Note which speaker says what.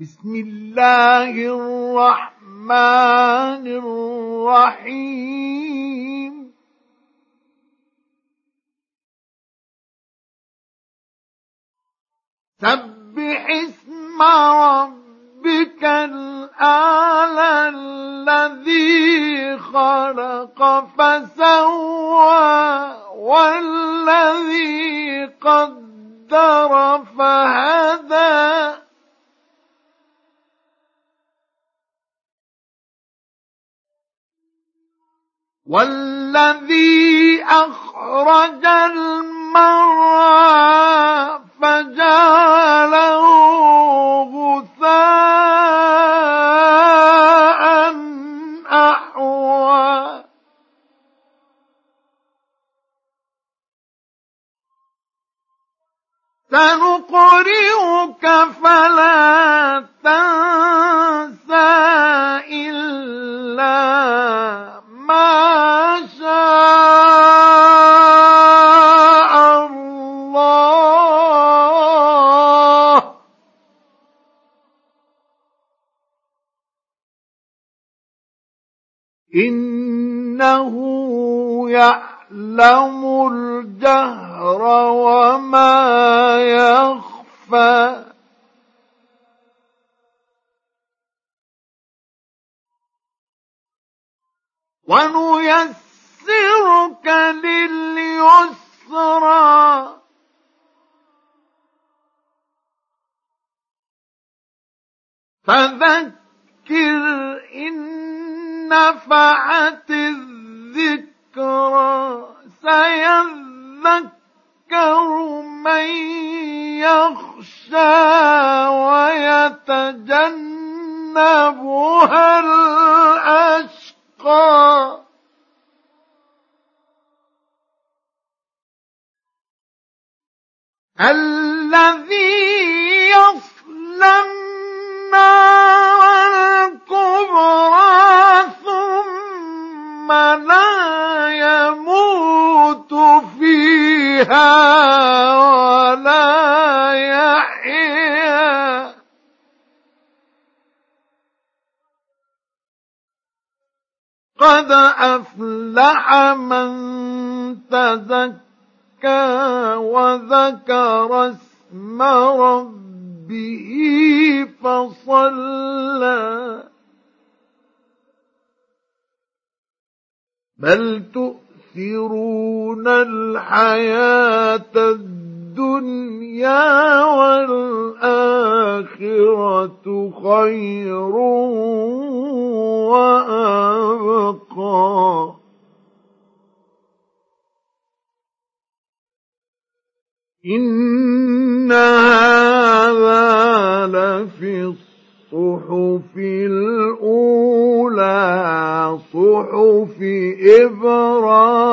Speaker 1: بسم الله الرحمن الرحيم. سبح اسم ربك الأعلى الذي خلق فسوى والذي قدر فهدى. والذي أخرج المرعى فجعله غثاء أحوى. سنقرئك فلا تنسى. إنه يعلم الجهر وما يخفى. ونيسرك لليسرى. فذكر إن نفعت الذكرى سيذكر من يخشى ويتجنبها الأشقى. الذي ثم لا يموت فيها ولا يحيا. قد أفلح من تزكى وذكر اسم ربه فصلى. بل تؤثرون الحياة الدنيا والآخرة خير وأبقى. إن هذا لفي الصحف الأولى صحف إبراهيم.